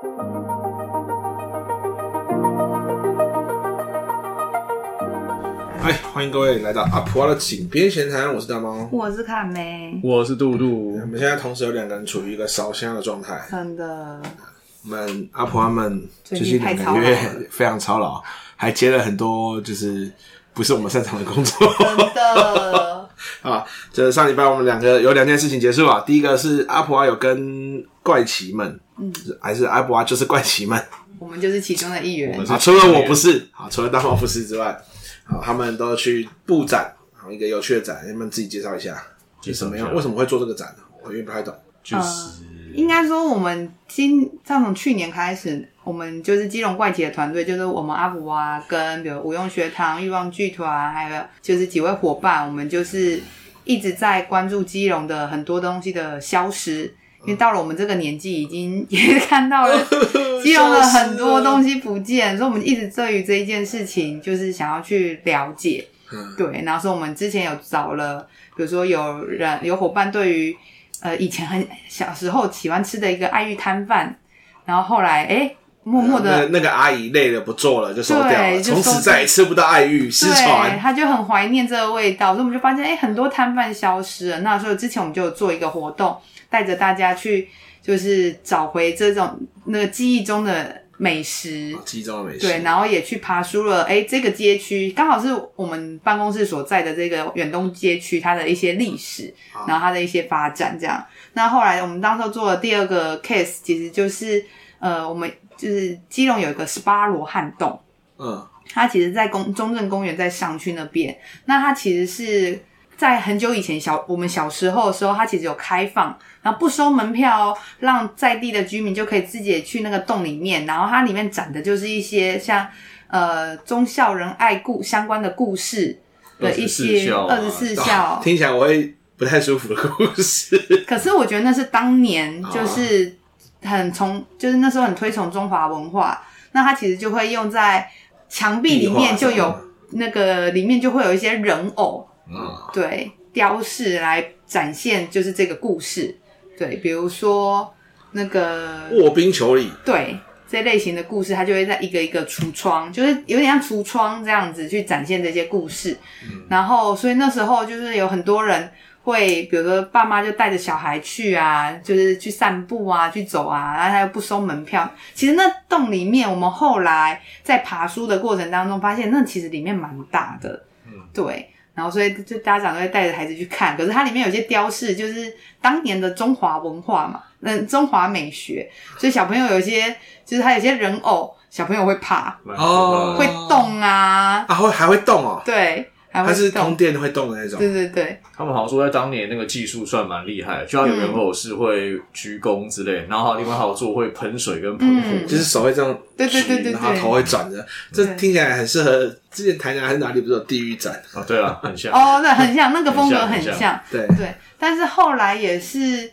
哎，欢迎各位来到阿普蛙的井边闲谈，我是大猫，我是卡梅，我是杜杜。我们现在同时有两个人处于一个烧香的状态。真的，我们阿婆他们最近两个月非常操劳，还接了很多就是不是我们擅长的工作。真的 啊，这上礼拜我们两个有两件事情结束啊。第一个是阿普蛙有跟怪奇们，嗯，还是阿婆啊就是怪奇们，我们就是其中的一员。啊，除了我不是，啊，除了大猫不是之外。好，他们都去布展，好，一个有趣的展，你们自己介绍一下，是什么样？为什么会做这个展呢？我有点不太懂。就是、呃、应该说，我们今像从去年开始，我们就是基隆怪奇的团队，就是我们阿福啊跟比如无用学堂、欲望剧团，还有就是几位伙伴，我们就是一直在关注基隆的很多东西的消失。因为到了我们这个年纪，已经也看到了基隆的很多东西不见，所以我们一直对于这一件事情就是想要去了解。嗯，对。然后说我们之前有找了，比如说有人有伙伴对于呃以前很小时候喜欢吃的一个爱玉摊贩，然后后来哎默默的、嗯、那，那个阿姨累了不做了就收掉了，从此再也吃不到爱玉失传。他就很怀念这个味道，所以我们就发现哎很多摊贩消失了。那所以之前我们就有做一个活动。带着大家去，就是找回这种那个记忆中的美食，哦、记忆中的美食。对，然后也去爬书了。哎，这个街区刚好是我们办公室所在的这个远东街区，它的一些历史，啊、然后它的一些发展这样。那后来我们当时做的第二个 case，其实就是呃，我们就是基隆有一个十八罗汉洞，嗯，它其实在公中正公园在上去那边，那它其实是。在很久以前小，我们小时候的时候，它其实有开放，然后不收门票哦，让在地的居民就可以自己去那个洞里面，然后它里面展的就是一些像呃忠孝仁爱故相关的故事的一些二十四孝，听起来我会不太舒服的故事。可是我觉得那是当年就是很崇，就是那时候很推崇中华文化，那它其实就会用在墙壁里面，就有那个里面就会有一些人偶。嗯，对，雕饰来展现就是这个故事，对，比如说那个卧冰求鲤，对，这类型的故事，它就会在一个一个橱窗，就是有点像橱窗这样子去展现这些故事。嗯，然后所以那时候就是有很多人会，比如说爸妈就带着小孩去啊，就是去散步啊，去走啊，然后他又不收门票。其实那洞里面，我们后来在爬书的过程当中发现，那其实里面蛮大的，嗯，对。然后，所以就家长都会带着孩子去看。可是它里面有些雕饰，就是当年的中华文化嘛，嗯，中华美学。所以小朋友有些，就是他有些人偶，小朋友会怕哦，会动啊，啊，会还会动哦，对。它是通电会动的那种，对对对。他们好像说在当年那个技术算蛮厉害的，就像有人偶是会鞠躬之类，然后另外还有做会喷水跟喷火，就是手会这样，对对对对，然后头会转着，这听起来很适合。之前台南还是哪里不是有地狱展啊？对啊，很像哦，对，很像那个风格很像，对对。但是后来也是。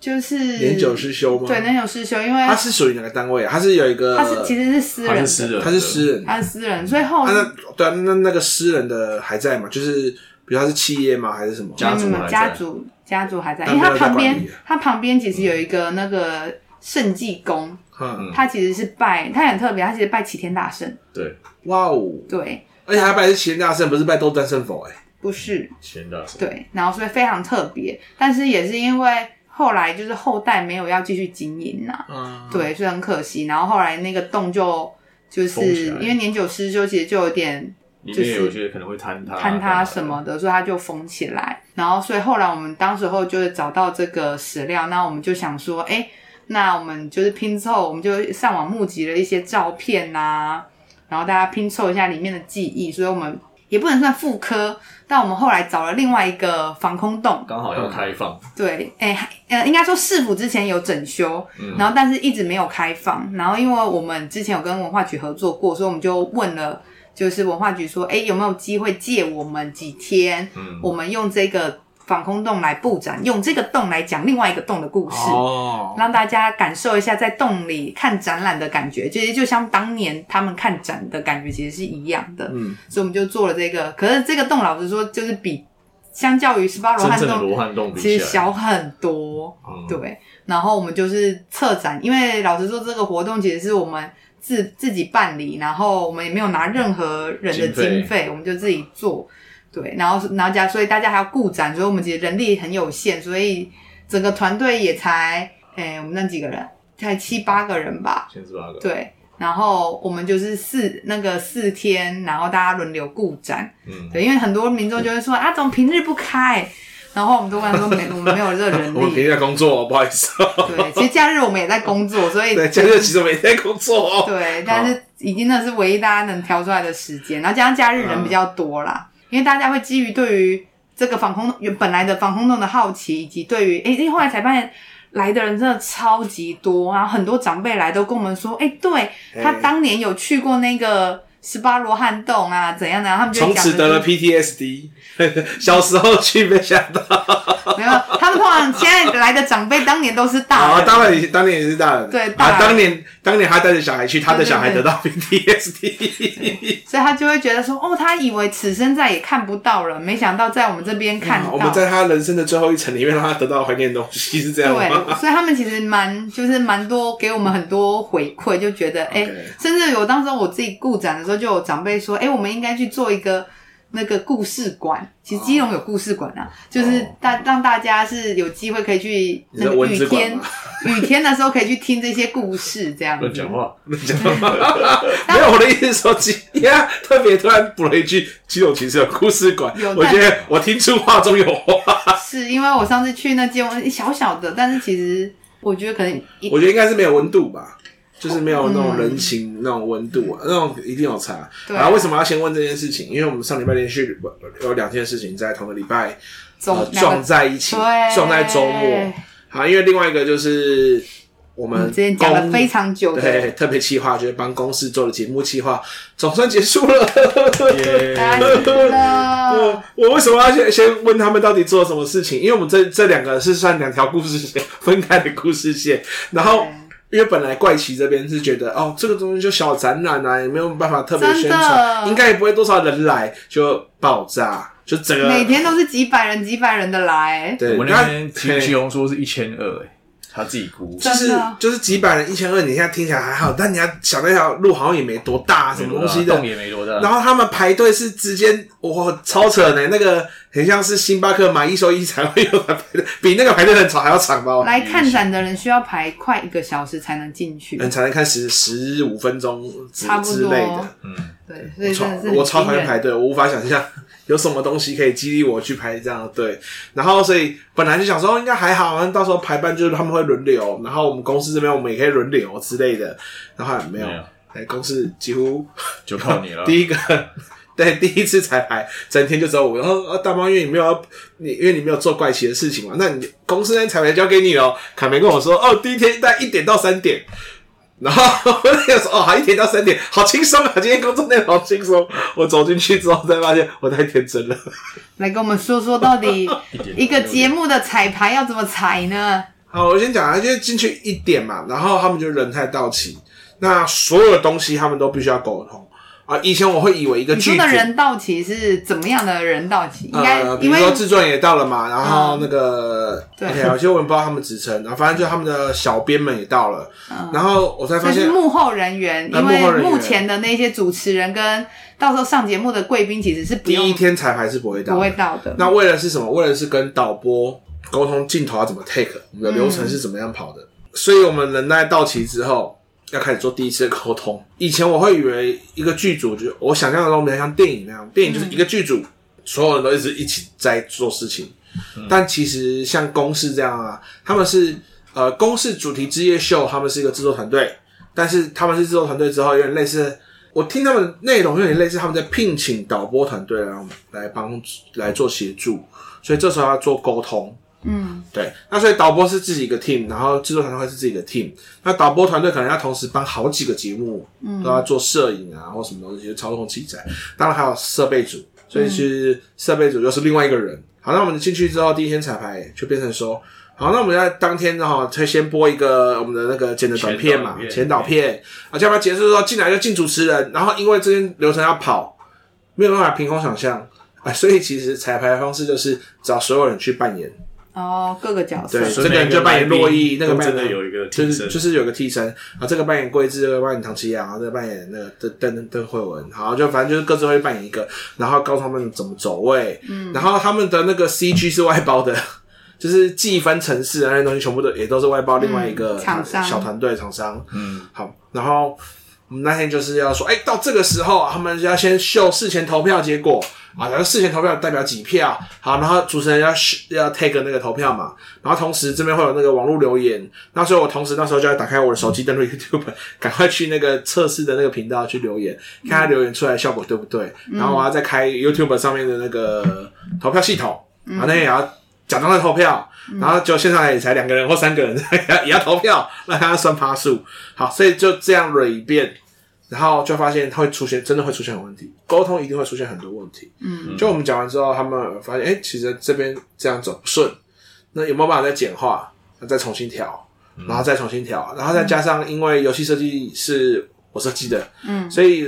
就是年久失修吗？对，年久失修，因为他是属于哪个单位啊？它是有一个，他是其实是私人，他是私人，他是私人，它是私人，所以后来那对啊，那那个私人的还在吗？就是比如他是企业吗？还是什么家族？家族家族还在，因为他旁边他旁边其实有一个那个圣济宫，嗯，他其实是拜，他很特别，他其实拜齐天大圣。对，哇哦，对，而且他拜的是齐天大圣，不是拜斗战胜佛，哎，不是齐天大圣，对，然后所以非常特别，但是也是因为。后来就是后代没有要继续经营呐、啊，嗯、对，所以很可惜。然后后来那个洞就就是因为年久失修，其实就有点就是有些可能会坍塌、坍塌什么的，所以它就封起来。然后所以后来我们当时候就是找到这个史料，那我们就想说，哎，那我们就是拼凑，我们就上网募集了一些照片呐、啊，然后大家拼凑一下里面的记忆，所以我们。也不能算复刻，但我们后来找了另外一个防空洞，刚好要开放。对，哎、欸，呃，应该说市府之前有整修，嗯、然后但是一直没有开放。然后因为我们之前有跟文化局合作过，所以我们就问了，就是文化局说，哎、欸，有没有机会借我们几天？嗯，我们用这个。防空洞来布展，用这个洞来讲另外一个洞的故事，哦、让大家感受一下在洞里看展览的感觉，其实就像当年他们看展的感觉，其实是一样的。嗯，所以我们就做了这个。可是这个洞，老实说，就是比相较于十八罗汉洞，罗汉洞其实小很多。嗯、对。然后我们就是策展，因为老实说，这个活动其实是我们自自己办理，然后我们也没有拿任何人的经费，经费我们就自己做。对，然后然后加，所以大家还要顾展，所以我们其实人力很有限，所以整个团队也才，诶我们那几个人，才七八个人吧，七八个。对，然后我们就是四那个四天，然后大家轮流顾展。嗯，对，因为很多民众就会说、嗯、啊，怎么平日不开？然后我们都跟他说没，我们没有这个人力。我们平日在工作，不好意思。对，其实假日我们也在工作，所以 对假日其实我们也在工作哦。对，但是已经那是唯一大家能挑出来的时间，然后加上假日人比较多啦。嗯因为大家会基于对于这个防空原本来的防空洞的好奇，以及对于诶，因为后来才发现来的人真的超级多，然后很多长辈来都跟我们说，诶，对，他当年有去过那个。十八罗汉洞啊，怎样的？他们就从此得了 PTSD，小时候去没想到。没有，他们通常现在来的长辈当年都是大人。啊，当然，当年也是大人。对，大人。啊，当年当年他带着小孩去，他的小孩得到 PTSD，所以他就会觉得说，哦，他以为此生再也看不到了，没想到在我们这边看到。我们在他人生的最后一层里面，让他得到怀念的东西是这样吗？对，所以他们其实蛮就是蛮多给我们很多回馈，就觉得哎，甚至有当时我自己顾展的时候。就有长辈说：“哎、欸，我们应该去做一个那个故事馆。其实基隆有故事馆啊，哦、就是大让大家是有机会可以去那个雨天 雨天的时候可以去听这些故事，这样子。”乱讲话，乱讲话。没有我的意思是说，基你看特别突然补了一句：“基隆其实有故事馆。”我觉得我听出话中有话。是因为我上次去那间小小的，但是其实我觉得可能，我觉得应该是没有温度吧。就是没有那种人情、嗯、那种温度啊，那种一定有差。对啊，为什么要先问这件事情？因为我们上礼拜连续有两件事情在同个礼拜呃撞在一起，撞在周末。好，因为另外一个就是我们、嗯、之前讲了非常久的对特别企划，就是帮公司做的节目企划，总算结束了。结束了。我我为什么要先先问他们到底做了什么事情？因为我们这这两个是算两条故事线分开的故事线，然后。因为本来怪奇这边是觉得哦，这个东西就小展览啊，也没有办法特别宣传，应该也不会多少人来，就爆炸，就整个每天都是几百人、几百人的来。对，我那天听徐红说是一千二，哎，他自己估，就是就是几百人一千二，你现在听起来还好，但你要想那条路好像也没多大，什么东西的。洞也没多大，然后他们排队是直接哇超扯的，那个。很像是星巴克买一收一才会有的排队，比那个排队很长还要长吧？来看展的人需要排快一个小时才能进去，嗯，才能看十十五分钟差不多。之类的。嗯，对，所以真的是我超讨厌排队，我无法想象有什么东西可以激励我去排这样的队。然后，所以本来就想说应该还好，到时候排班就是他们会轮流，然后我们公司这边我们也可以轮流之类的。然后没有，哎，公司几乎就靠你了。第一个。对，第一次彩排，整天就只有我。然后呃，大猫，因为你没有你，因为你没有做怪奇的事情嘛，那你公司那彩排交给你了。卡梅跟我说，哦，第一天大概一点到三点。然后我那个说，哦，还，一点到三点，好轻松啊，今天工作内容好轻松。我走进去之后才发现，我太天真了。来跟我们说说，到底 一个节目的彩排要怎么彩呢？好，我先讲啊，就进去一点嘛，然后他们就人太到齐，那所有的东西他们都必须要沟通。啊，以前我会以为一个剧说的人到齐是怎么样的人到齐？应该，比如说制作人也到了嘛，然后那个对，有些我也不知道他们职称，然后反正就他们的小编们也到了，然后我才发现幕后人员，因为目前的那些主持人跟到时候上节目的贵宾其实是不，第一天彩排是不会到，不会到的。那为了是什么？为了是跟导播沟通镜头要怎么 take，我们的流程是怎么样跑的？所以我们人在到齐之后。要开始做第一次的沟通。以前我会以为一个剧组就我想象的中比较像电影那样，电影就是一个剧组，所有人都一直一起在做事情。但其实像公视这样啊，他们是呃公视主题之夜秀，他们是一个制作团队，但是他们是制作团队之后，有点类似，我听他们内容有点类似，他们在聘请导播团队然后来帮来做协助，所以这时候要做沟通。嗯，对，那所以导播是自己一个 team，然后制作团队会是自己的 team。那导播团队可能要同时帮好几个节目，嗯，都要做摄影啊或什么东西，就操控器材。当然还有设备组，所以是设备组又是另外一个人。好，那我们进去之后，第一天彩排就变成说，好，那我们在当天哈，会先播一个我们的那个剪的短片嘛，前导片啊，要不然结束之后进来就进主持人，然后因为这些流程要跑，没有办法凭空想象，哎，所以其实彩排的方式就是找所有人去扮演。哦，各个角色，对，所以这个人就扮演洛伊，那个扮演真的有一个替身，就是就是有个替身。啊，这个扮演桂枝，这个扮演唐綺阳，然后这个扮演那个邓邓邓慧文，好，就反正就是各自会扮演一个，然后告诉他们怎么走位，嗯，然后他们的那个 CG 是外包的，就是计分城市啊那些东西全部都也都是外包另外一个厂商。小团队厂商，嗯，好，然后我们那天就是要说，哎，到这个时候他们就要先秀事前投票结果。啊，然后事前投票代表几票，好，然后主持人要要 take 那个投票嘛，然后同时这边会有那个网络留言，那所以我同时那时候就要打开我的手机登录 YouTube，赶快去那个测试的那个频道去留言，看他留言出来的效果对不对，嗯、然后我要再开 YouTube 上面的那个投票系统，嗯、然后那也要假装在投票，嗯、然后就现场也才两个人或三个人也要 也要投票，那他要算趴数，好，所以就这样捋一遍。然后就发现它会出现，真的会出现问题，沟通一定会出现很多问题。嗯，就我们讲完之后，他们发现，哎，其实这边这样走不顺，那有没有办法再简化，再重新调，然后再重新调，然后再加上，因为游戏设计是我设计的，嗯，所以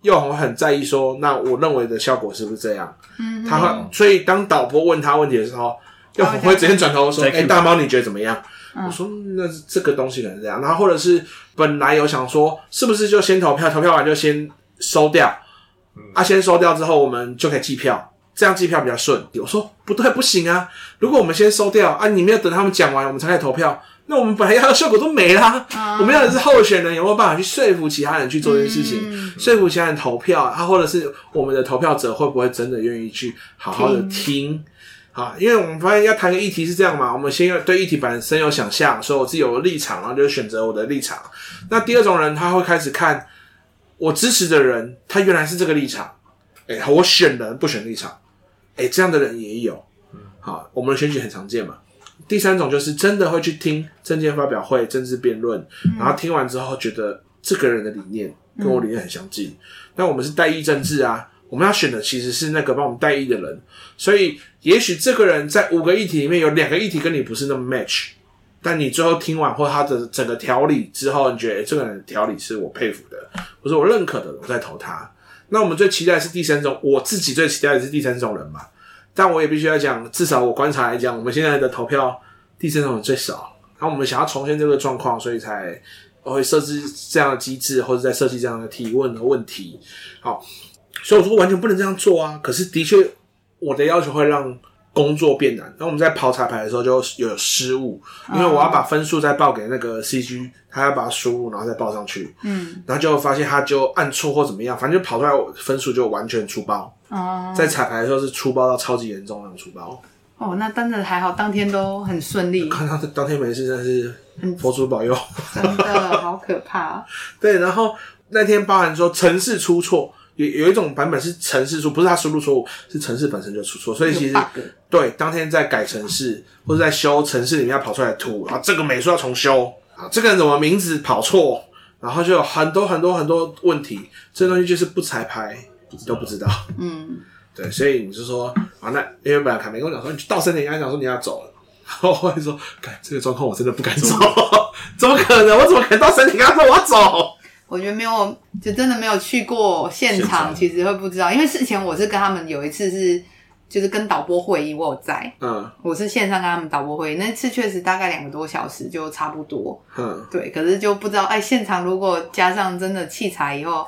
又很很在意说，那我认为的效果是不是这样？嗯，他会，所以当导播问他问题的时候，又很会直接转头说，哎，大猫你觉得怎么样？我说那这个东西可能这样，然后或者是本来有想说是不是就先投票，投票完就先收掉，啊，先收掉之后我们就可以计票，这样计票比较顺。我说不对，不行啊，如果我们先收掉啊，你没有等他们讲完，我们才开始投票，那我们本来要的效果都没啦。我们要的是候选人有没有办法去说服其他人去做这件事情，说服其他人投票，啊，或者是我们的投票者会不会真的愿意去好好的听。啊，因为我们发现要谈个议题是这样嘛，我们先要对议题本身有想象，所以我自己有立场，然后就选择我的立场。那第二种人他会开始看我支持的人，他原来是这个立场，哎、欸，我选人不选立场，哎、欸，这样的人也有。好，我们的选举很常见嘛。第三种就是真的会去听政见发表会、政治辩论，然后听完之后觉得这个人的理念跟我理念很相近。那我们是代议政治啊。我们要选的其实是那个帮我们代议的人，所以也许这个人在五个议题里面有两个议题跟你不是那么 match，但你最后听完或他的整个条理之后，你觉得、欸、这个人的条理是我佩服的，或者我认可的，我再投他。那我们最期待是第三种，我自己最期待的是第三种人嘛。但我也必须要讲，至少我观察来讲，我们现在的投票第三种人最少。那我们想要重现这个状况，所以才会设置这样的机制，或者在设计这样的提问的问题。好。所以我说完全不能这样做啊！可是的确，我的要求会让工作变难。那我们在跑彩排的时候就有失误，因为我要把分数再报给那个 CG，他要把它输入然后再报上去。嗯，然后就发现他就按错或怎么样，反正就跑出来分数就完全出包。哦，在彩排的时候是出包到超级严重那种出包。哦，那真的还好，当天都很顺利。看 他当天没事，真的是佛祖保佑。真的好可怕。对，然后那天包含说城市出错。有有一种版本是城市出，不是他输入错误，是城市本身就出错，所以其实对当天在改城市或者在修城市里面要跑出来的图，然后这个美术要重修啊，这个人怎么名字跑错，然后就有很多很多很多问题，这东西就是不彩排都不知道。嗯，对，所以你就说啊，那因为本来凯梅跟我讲说，你去到森林，跟他讲说你要走了，然后后来说，看这个状况我真的不敢走，怎么可能？我怎么可能到森林跟他说我要走？我觉得没有，就真的没有去过现场，其实会不知道。因为事前我是跟他们有一次是，就是跟导播会议，我有在，嗯，我是线上跟他们导播会议，那次确实大概两个多小时就差不多，嗯，对。可是就不知道，哎，现场如果加上真的器材以后，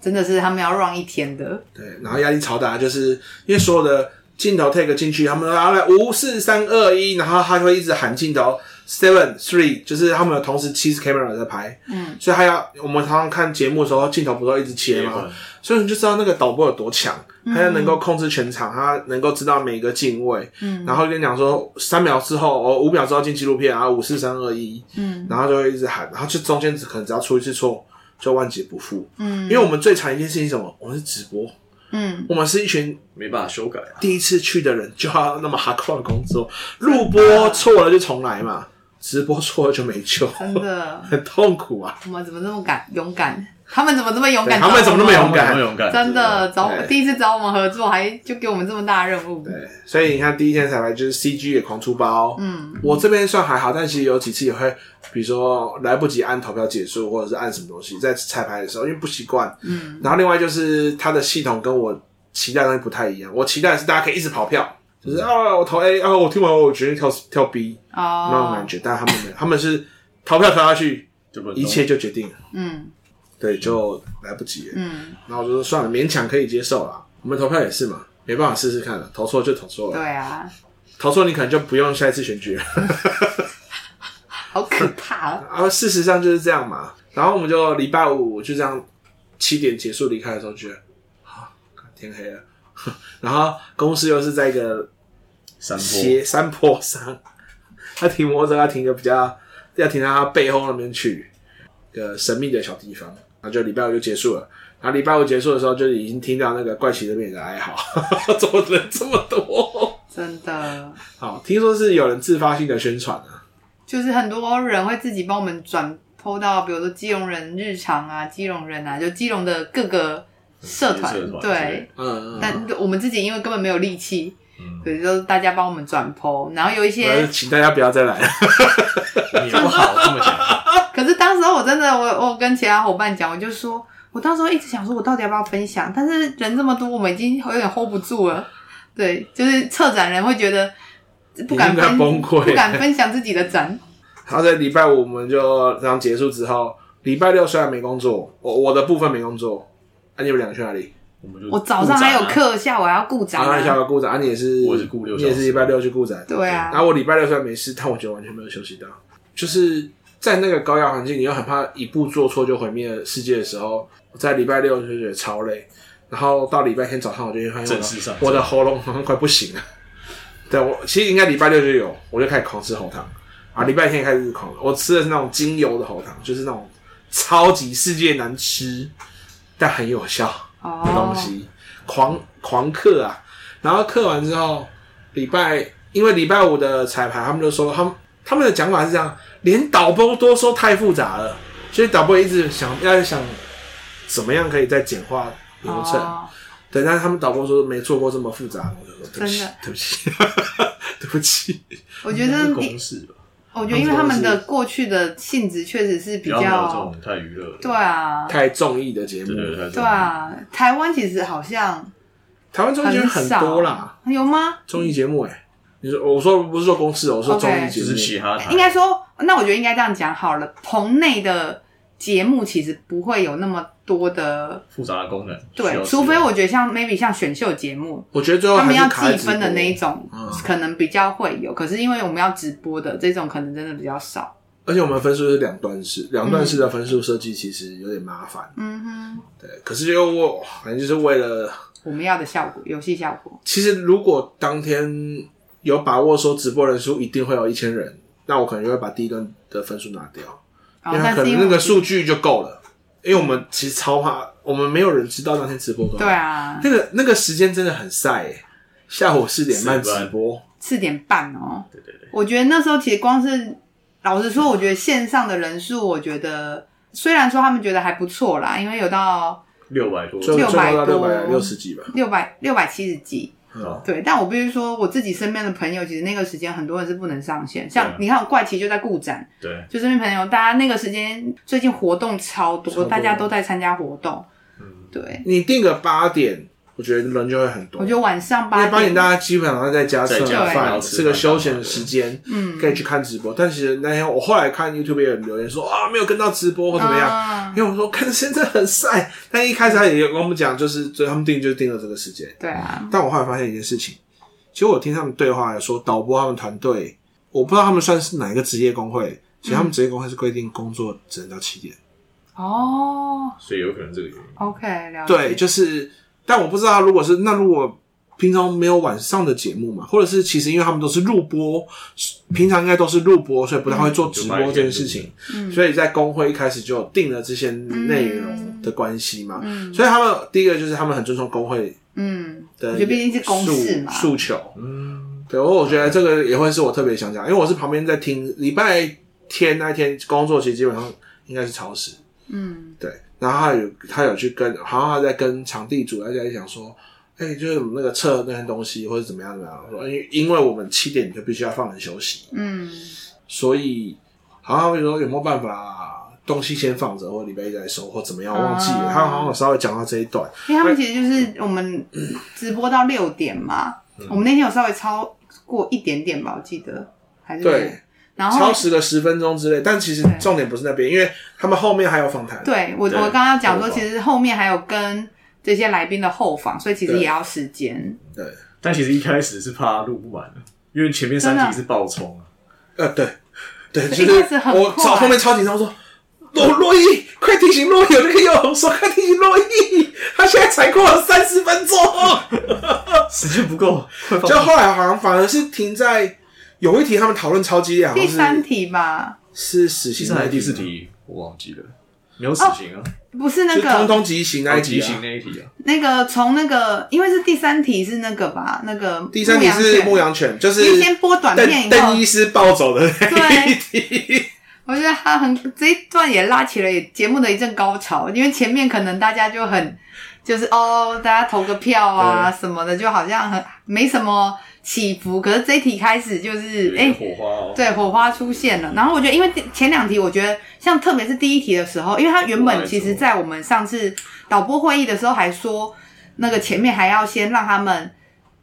真的是他们要 run 一天的，对。然后压力超大，就是因为所有的镜头 take 进去，他们要来五四三二一，然后他会一直喊镜头。Seven three，就是他们有同时七十 camera 在拍，嗯，所以他要我们常常看节目的时候，镜头不都一直切吗？嗯、所以你就知道那个导播有多强，他要能够控制全场，他能够知道每一个镜位，嗯，然后跟你讲说三秒之后哦，五秒之后进纪录片啊，五四三二一，嗯，然后就会一直喊，然后就中间只可能只要出一次错就万劫不复，嗯，因为我们最惨一件事情是什么？我们是直播，嗯，我们是一群没办法修改，第一次去的人就要那么 hardcore 的工作，录播错了就重来嘛。直播错了就没救，真的 很痛苦啊！我们怎么那么敢勇敢？他们怎么这么勇敢？他们怎么那么勇敢？勇敢！真的找我第一次找我们合作，还就给我们这么大任务。对，所以你看第一天彩排就是 CG 也狂出包。嗯，我这边算还好，但其实有几次也会，比如说来不及按投票结束，或者是按什么东西，在彩排的时候因为不习惯。嗯，然后另外就是它的系统跟我期待的东西不太一样。我期待的是大家可以一直跑票。就是啊，我投 A 啊，我听完我决定跳跳 B 哦，那种感觉，但他们没有，他们是投票投下去，一切就决定了，嗯对，就来不及了。嗯，然后我就说算了，勉强可以接受啦。我们投票也是嘛，没办法试试看了，投错就投错了，对啊，投错你可能就不用下一次选举了。好可怕啊！啊，事实上就是这样嘛。然后我们就礼拜五就这样七点结束离开的时候，觉得啊，天黑了。然后公司又是在一个山坡斜山坡上，他停摩托车他停个比较要停到他背后那边去，一个神秘的小地方。然后就礼拜五就结束了。然后礼拜五结束的时候，就已经听到那个怪奇那边的哀嚎，怎么人这么多？真的，好，听说是有人自发性的宣传啊。就是很多人会自己帮我们转 PO 到，比如说基隆人日常啊，基隆人啊，就基隆的各个社团，社团对。嗯嗯嗯。但我们自己因为根本没有力气，嗯所以就是大家帮我们转 PO，然后有一些，请大家不要再来了。你不好这么讲，可是当时候我真的，我我跟其他伙伴讲，我就说，我当时候一直想说，我到底要不要分享？但是人这么多，我们已经有点 hold 不住了。对，就是策展人会觉得不敢分，崩溃，不敢分享自己的展。然后，在礼拜五我们就这样结束之后，礼拜六虽然没工作，我我的部分没工作，啊，你们两个去哪里？我们就我早上还有课，下午还要顾展啊，下午顾展，啊，你也是，我也是顾六，你也是礼拜六去顾展，对啊。然后我礼拜六虽然没事，但我觉得完全没有休息到，就是在那个高压环境，你又很怕一步做错就毁灭了世界的时候，我在礼拜六就觉得超累，然后到礼拜天早上我就发现我的喉咙好像快不行了。对，我其实应该礼拜六就有，我就开始狂吃喉糖。啊，礼拜天开始狂，我吃的是那种精油的喉糖，就是那种超级世界难吃但很有效的东西，狂狂刻啊！然后刻完之后，礼拜因为礼拜五的彩排，他们就说他们他们的讲法是这样，连导播都说太复杂了，所以导播一直想要想怎么样可以再简化流程。对，但是他们导播说没做过这么复杂，我就说对不起，对不起，对不起。我觉得 公式吧。我觉得，因为他们的过去的性质确实是比较，太娱乐，对啊，太综艺的节目，对，对，对，对啊。台湾其实好像台湾综艺节目很多啦，有吗？综艺节目哎、欸，你说我说不是说公司，我说综艺节目，是其他台。应该说，那我觉得应该这样讲好了，棚内的节目其实不会有那么多的复杂的功能，对，除非我觉得像 maybe 像选秀节目，我觉得最后他们要计分的那一种，嗯、可能比较会有。可是因为我们要直播的这种，可能真的比较少。而且我们分数是两段式，两段式的分数设计其实有点麻烦。嗯哼，对。可是就我反正就是为了我们要的效果，游戏效果。其实如果当天有把握说直播人数一定会有一千人，那我可能就会把第一段的分数拿掉，哦、因为可能那个数据就够了。因为我们其实超怕，我们没有人知道那天直播多少。对啊，那个那个时间真的很晒诶，下午四点半直播，四点半哦。对对对，我觉得那时候其实光是老实说，我觉得线上的人数，我觉得虽然说他们觉得还不错啦，因为有到六百多，六百多，六百六十几吧，六百六百七十几。嗯、对，但我必须说，我自己身边的朋友，其实那个时间很多人是不能上线。像你看，怪奇就在故展，对，就身边朋友，大家那个时间最近活动超多，超多，大家都在参加活动。嗯，对。你定个八点，我觉得人就会很多。我觉得晚上八点，八点大家基本上在家吃完饭，是个休闲时间，嗯，可以去看直播。但其实那天我后来看 YouTube 有人留言说啊，没有跟到直播或怎么样，嗯、因为我说看现在很晒。但一开始他也有跟我们讲，就是所以他们定就定了这个时间。对啊。但我后来发现一件事情。其实我听他们对话来说，导播他们团队，我不知道他们算是哪一个职业工会。其实他们职业工会是规定工作只能到七点。哦，所以有可能这个原因。OK，了解。对，就是，但我不知道，如果是那如果平常没有晚上的节目嘛，或者是其实因为他们都是录播，平常应该都是录播，所以不太会做直播这件事情。嗯，所以在工会一开始就定了这些内容的关系嘛。嗯，所以他们第一个就是他们很尊重工会。嗯，对，我觉得毕竟是公事嘛，诉求。嗯，对，我我觉得这个也会是我特别想讲，因为我是旁边在听，礼拜天那一天工作其实基本上应该是超时。嗯，对，然后他有他有去跟，好像他在跟场地主在在讲说，哎、欸，就是那个测那些东西或者怎么样怎么样，说因为因为我们七点就必须要放人休息，嗯，所以好像会说有没有办法。东西先放着，或礼拜一再收，或怎么样，我忘记了。他好像有稍微讲到这一段，因为他们其实就是我们直播到六点嘛，我们那天有稍微超过一点点吧，我记得还是对，然后超时了十分钟之类。但其实重点不是那边，因为他们后面还有访谈。对我，我刚刚讲说，其实后面还有跟这些来宾的后访，所以其实也要时间。对，但其实一开始是怕录不完的，因为前面三集是爆冲啊。呃，对，对，就是我超后面超紧张，我说。洛洛伊，快提醒洛伊！有那个又红说，快提醒洛伊，他现在才过了三十分钟，时间不够。就后来好像反而是停在有一题，他们讨论超激烈，好像是第三题吧？是死刑还是第四题？我忘记了，没有死刑啊？不是那个通通极刑那一题，那一题啊？那个从那个，因为是第三题是那个吧？那个第三题是牧羊犬，就是先播短片，邓医师暴走的那一题。我觉得他很这一段也拉起了节目的一阵高潮，因为前面可能大家就很就是哦，大家投个票啊什么的，就好像很没什么起伏。可是这一题开始就是哎，火花哦，对，火花出现了。然后我觉得，因为前两题我觉得像特别是第一题的时候，因为他原本其实在我们上次导播会议的时候还说，那个前面还要先让他们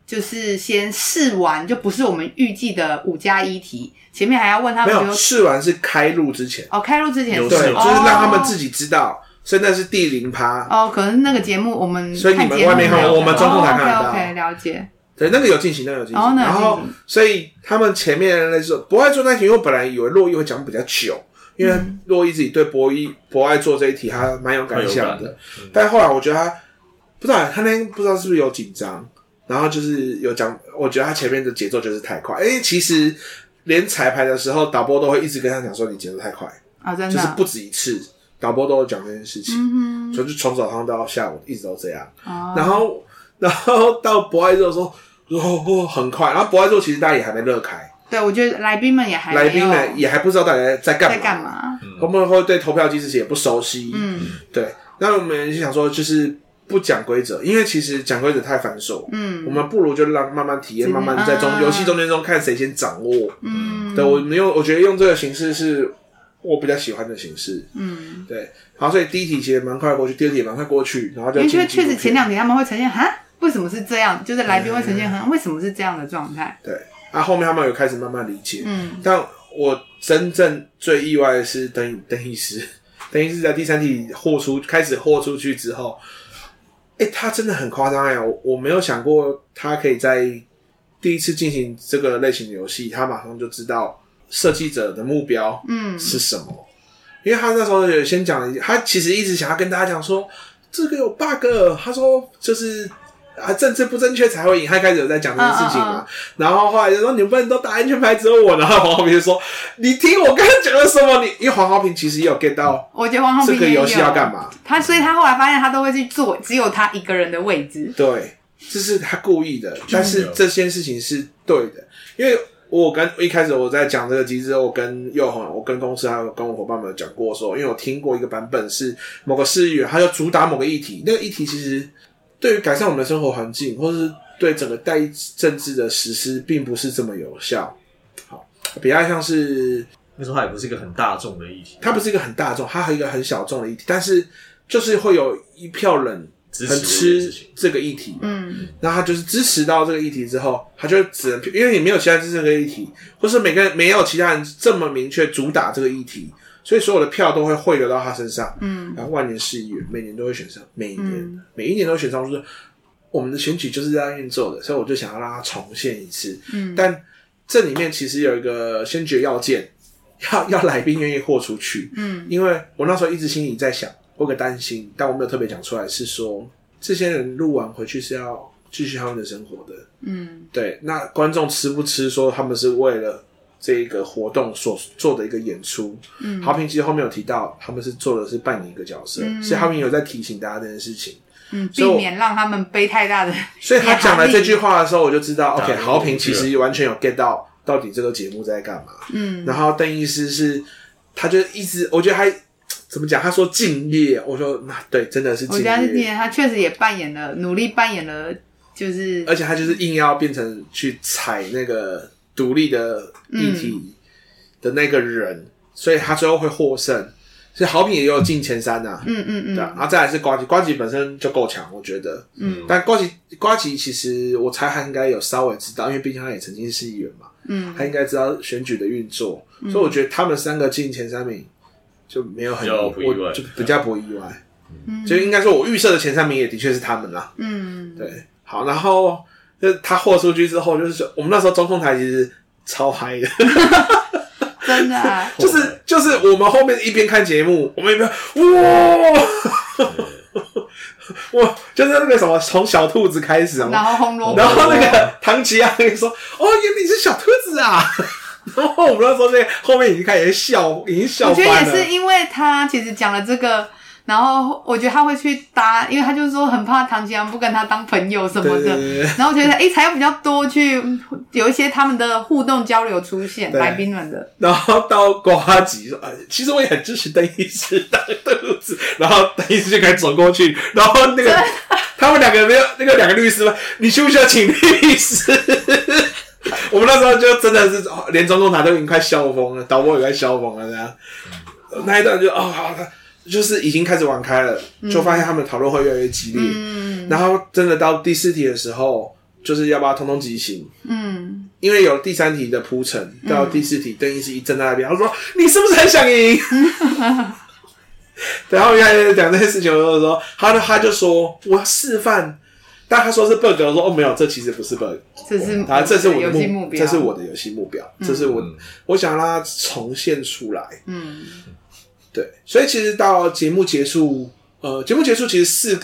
就是先试完，就不是我们预计的五加一题。前面还要问他们，没有试完是开录之前哦，开录之前对，就是让他们自己知道，现在是第零趴哦。可能那个节目我们所以你们外面看，我们中控台看得到。OK，了解。对，那个有进行，那个有进行。然后，所以他们前面那时候博爱做那题，因为我本来以为洛伊会讲比较久，因为洛伊自己对博一博爱做这一题，他蛮有感想的。但后来我觉得他不知道，他那天不知道是不是有紧张，然后就是有讲，我觉得他前面的节奏就是太快。哎，其实。连彩排的时候，导播都会一直跟他讲说：“你节奏太快啊！”真的，就是不止一次，导播都有讲这件事情。嗯，所以就从早上到下午一直都这样。哦，然后，然后到博爱座说：“哦，很快。”然后博爱座其实大家也还没热开。对，我觉得来宾们也还来宾们也还不知道大家在干嘛，在干嘛？会不会对投票机制也不熟悉？嗯，对。那我们就想说，就是。不讲规则，因为其实讲规则太繁琐。嗯，我们不如就让慢慢体验，慢慢在中游戏中间中看谁先掌握。嗯，对，我们用我觉得用这个形式是我比较喜欢的形式。嗯，对。好，所以第一题其实蛮快过去，第二题也蛮快过去，然后就因为确实前两题他们会呈现哈，为什么是这样？就是来宾会呈现很为什么是这样的状态？对。啊，后面他们有开始慢慢理解。嗯，但我真正最意外的是邓邓医师，邓医师在第三题豁出开始豁出去之后。哎、欸，他真的很夸张哎！我我没有想过他可以在第一次进行这个类型的游戏，他马上就知道设计者的目标嗯是什么。嗯、因为他那时候有先讲，他其实一直想要跟大家讲说这个有 bug，他说就是。啊，政治不正确才会赢。他开始有在讲这件事情嘛，uh, uh, uh. 然后后来就说你们不能都打安全牌，只有我。然后黄浩平就说：“你听我刚刚讲的什么？你因为黄浩平其实也有 get 到，我觉得黄浩平这个游戏要干嘛？他所以他后来发现他都会去做只有他一个人的位置。对，这是他故意的，但是这件事情是对的，因为我跟一开始我在讲这个机制，我跟佑宏，我跟公司还有跟我伙伴们有讲过说，因为我听过一个版本是某个市议员，他就主打某个议题，那个议题其实。对于改善我们的生活环境，或是对整个代议政治的实施，并不是这么有效。好，比较像是那时候，它也不是一个很大众的议题，它不是一个很大众，它还有一个很小众的议题，但是就是会有一票人很吃这个议题，嗯，然后他就是支持到这个议题之后，他就只能因为你没有其他支持这个议题，或是每个人没有其他人这么明确主打这个议题。所以所有的票都会汇流到他身上，嗯，然后万年市议员每年都会选上，每一年、嗯、每一年都会选上，就是我们的选举就是这样运作的，所以我就想要让它重现一次，嗯，但这里面其实有一个先决要件，要要来宾愿意豁出去，嗯，因为我那时候一直心里在想，我有个担心，但我没有特别讲出来，是说这些人录完回去是要继续他们的生活的，嗯，对，那观众吃不吃？说他们是为了。这一个活动所做的一个演出，嗯，豪平其实后面有提到，他们是做的是扮演一个角色，嗯、所以他们有在提醒大家这件事情，嗯，避免让他们背太大的。所以他讲了这句话的时候，我就知道，OK，豪平其实完全有 get 到到底这个节目在干嘛，嗯，然后邓医师是，他就一直，我觉得他怎么讲？他说敬业，我说那对，真的是敬业，我觉得是敬业，他确实也扮演了，努力扮演了，就是，而且他就是硬要变成去踩那个。独立的议题的那个人，嗯、所以他最后会获胜。所以好品也有进前三呐、啊。嗯嗯嗯，对啊，然后再来是瓜吉，瓜吉本身就够强，我觉得。嗯，但瓜吉瓜吉其实我猜他应该有稍微知道，因为毕竟他也曾经是议员嘛。嗯，他应该知道选举的运作，所以我觉得他们三个进前三名就没有很就比较不意外。嗯，就应该说我预设的前三名也的确是他们啦。嗯，对，好，然后就是他豁出去之后，就是我们那时候中控台其实超嗨的。真的、啊，就是就是我们后面一边看节目，我们一边哇哇，就是那个什么从小兔子开始啊，然后红萝卜，然后那个唐綺阳说：“哦，原来你是小兔子啊！”然后我们那时候在后面已经开始笑，已经笑翻了。我觉得也是因为他其实讲了这个。然后我觉得他会去搭，因为他就是说很怕唐吉阳不跟他当朋友什么的。对对对对，然后我觉得哎，才有比较多去有一些他们的互动交流出现，对来宾们的。然后到瓜吉说：“其实我也很支持邓医师当肚子。”然后邓医师就开始走过去，然后那个他们两个没有那个两个律师吗？你需不需要请律师？我们那时候就真的是连中共台都已经快笑疯了，导播也快笑疯了，这样那一段就哦好的。就是已经开始玩开了，就发现他们讨论会越来越激烈。嗯，然后真的到第四题的时候，就是要把它通通执行？嗯，因为有第三题的铺陈，到第四题，邓医师一站在那边，他说：“你是不是很想赢？” 然后开始讲这些事情的时候，他就他就说：“我要示范。”但他说是 bug，我说：“哦，没有，这其实不是 bug，这是啊，这是我的目，目标，这是我的游戏目标，这是我我想让它重现出来。”嗯。对，所以其实到节目结束，呃，节目结束其实是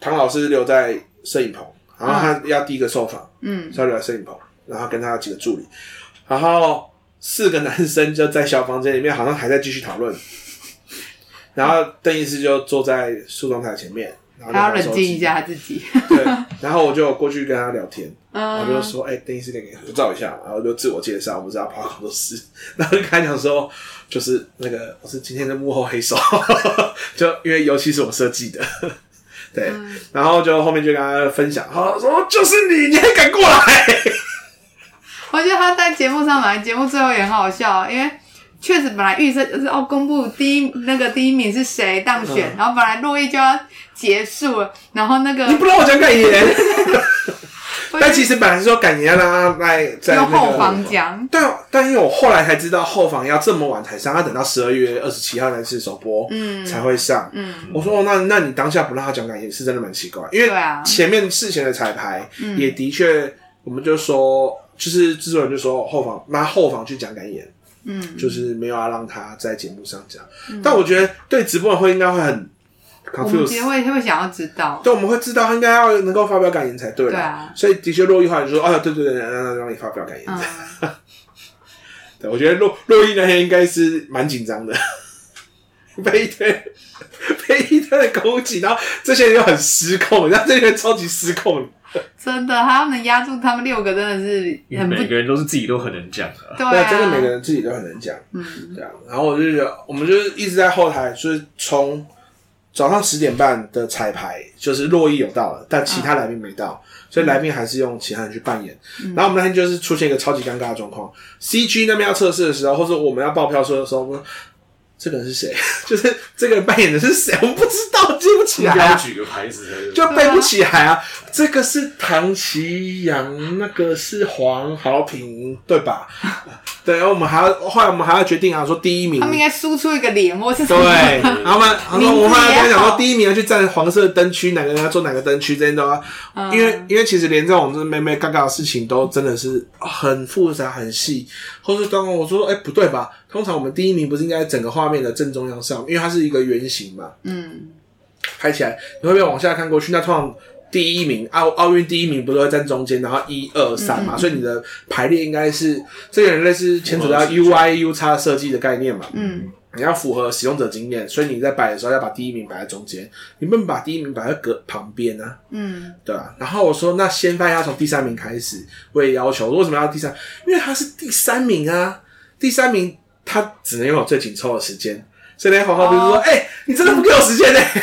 唐老师留在摄影棚，然后他要第一个受访，嗯，他留在摄影棚，然后跟他几个助理，然后四个男生就在小房间里面，好像还在继续讨论，然后邓医师就坐在梳妆台前面，然后他要冷静一下他自己，对，然后我就过去跟他聊天，我就说，哎、欸，邓医师，给你合照一下，然后就自我介绍，我们知道跑工作室，然后就开讲说。就是那个，我是今天的幕后黑手，就因为游戏是我设计的，对，嗯、然后就后面就跟他分享，他说就是你，你还敢过来？我觉得他在节目上来，节目最后也很好笑，因为确实本来预设就是哦，公布第一那个第一名是谁当选，嗯、然后本来珞亦就要结束了，然后那个你不让我讲感言。但其实本来是说感言要让他来在那个后方讲，对但因为我后来才知道后方要这么晚才上，要等到十二月二十七号那次首播，嗯，才会上。嗯，我说那那你当下不让他讲感言是真的蛮奇怪，因为前面事前的彩排也的确，我们就说就是制作人就说后方让后方去讲感言，嗯，就是没有要让他在节目上讲。但我觉得对直播的会应该会很。我们也会会想要知道，对，我们会知道他应该要能够发表感言才对。对啊，所以的确，珞亦话就说啊，对对对，让让让你发表感言。嗯、对，我觉得洛洛伊那天应该是蛮紧张的，被一堆被一堆的勾起，然后这些人又很失控，然后这些人超级失控。真的，他能压住他们六个，真的是很每个人都是自己都很能讲的。对，啊、对，真的每个人自己都很能讲。嗯，这样。然后我就觉得，我们就是一直在后台，就是从。早上十点半的彩排，就是洛伊有到了，但其他来宾没到，嗯、所以来宾还是用其他人去扮演。嗯、然后我们那天就是出现一个超级尴尬的状况，CG 那边要测试的时候，或者我们要报票说的时候，我们说这个人是谁？就是这个人扮演的是谁？我们不知道，记不起来、啊。举个牌子，就背不起来啊！啊这个是唐奇阳，那个是黄豪平，对吧？对，然后我们还要，后来我们还要决定啊，说第一名，他们应该输出一个脸，或是对，然后我们，然后我们还要跟他讲说，第一名要去站黄色灯区，哪个人要坐哪个灯区，这些都要，嗯、因为因为其实连这种就是妹妹嘎嘎的事情都真的是很复杂很细，或是刚刚我说，哎、欸，不对吧？通常我们第一名不是应该在整个画面的正中央上，因为它是一个圆形嘛，嗯，拍起来你会不会往下看过去？那通常。第一名奥奥运第一名不都会站中间，然后一二三嘛，嗯嗯嗯，所以你的排列应该是这个人类是牵扯到 U I U X 设计的概念嘛。嗯，你要符合使用者经验，所以你在摆的时候要把第一名摆在中间，你不能把第一名摆在隔旁边啊。嗯，对吧？然后我说那先发要从第三名开始，我也要求为什么要第三？因为他是第三名啊，第三名他只能拥有最紧凑的时间，所以那黄浩斌说：“哎、哦欸，你真的不给我时间呢、欸。”